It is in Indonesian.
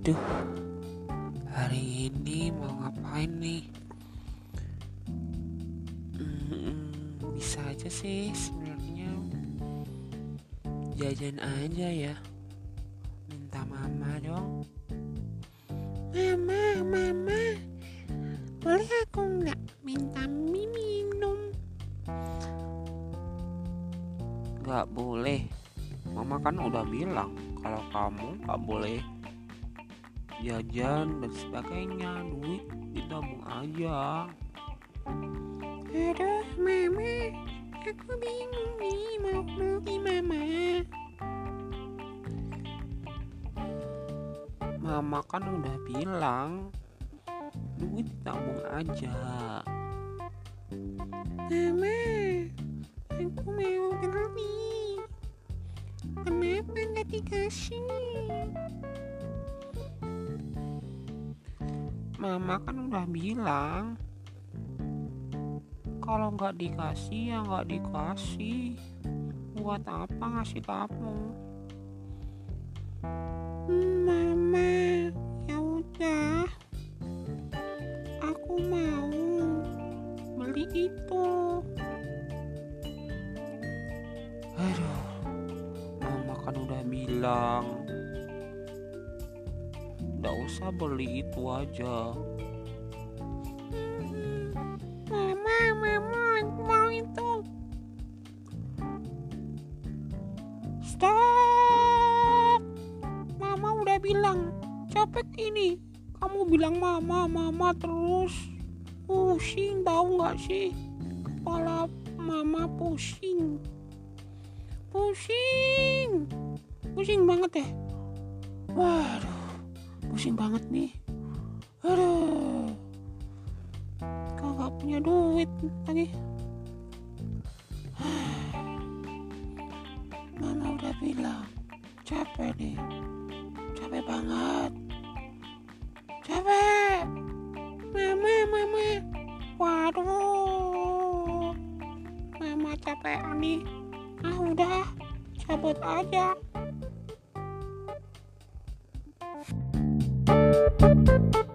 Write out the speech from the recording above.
Aduh, hari ini mau ngapain nih? Hmm, bisa aja sih sebenarnya jajan aja ya. Minta mama dong. Mama, mama, boleh aku nggak minta minum? Gak boleh. Mama kan udah bilang kalau kamu gak boleh jajan dan sebagainya duit ditabung aja Aduh, mama, aku bingung nih mau beli mama. mama kan udah bilang duit ditabung aja Mama, aku mau beli. Kenapa nggak dikasih? Mama kan udah bilang kalau nggak dikasih ya nggak dikasih buat apa ngasih kamu Mama, ya udah. Aku mau beli itu. aduh mama kan udah bilang nggak usah beli itu aja Mama, mama, aku mau itu. Stop! Mama udah bilang, capek ini. Kamu bilang mama, mama terus. Pusing tahu nggak sih? Kepala mama pusing. Pusing. Pusing banget ya. Waduh, pusing banget nih. Aduh. Kagak punya duit lagi? Mama udah bilang? Capek nih. Capek banget. Capek. Mama mama. Waduh. Mama capek nih. Ah udah. Cabut aja Thank you.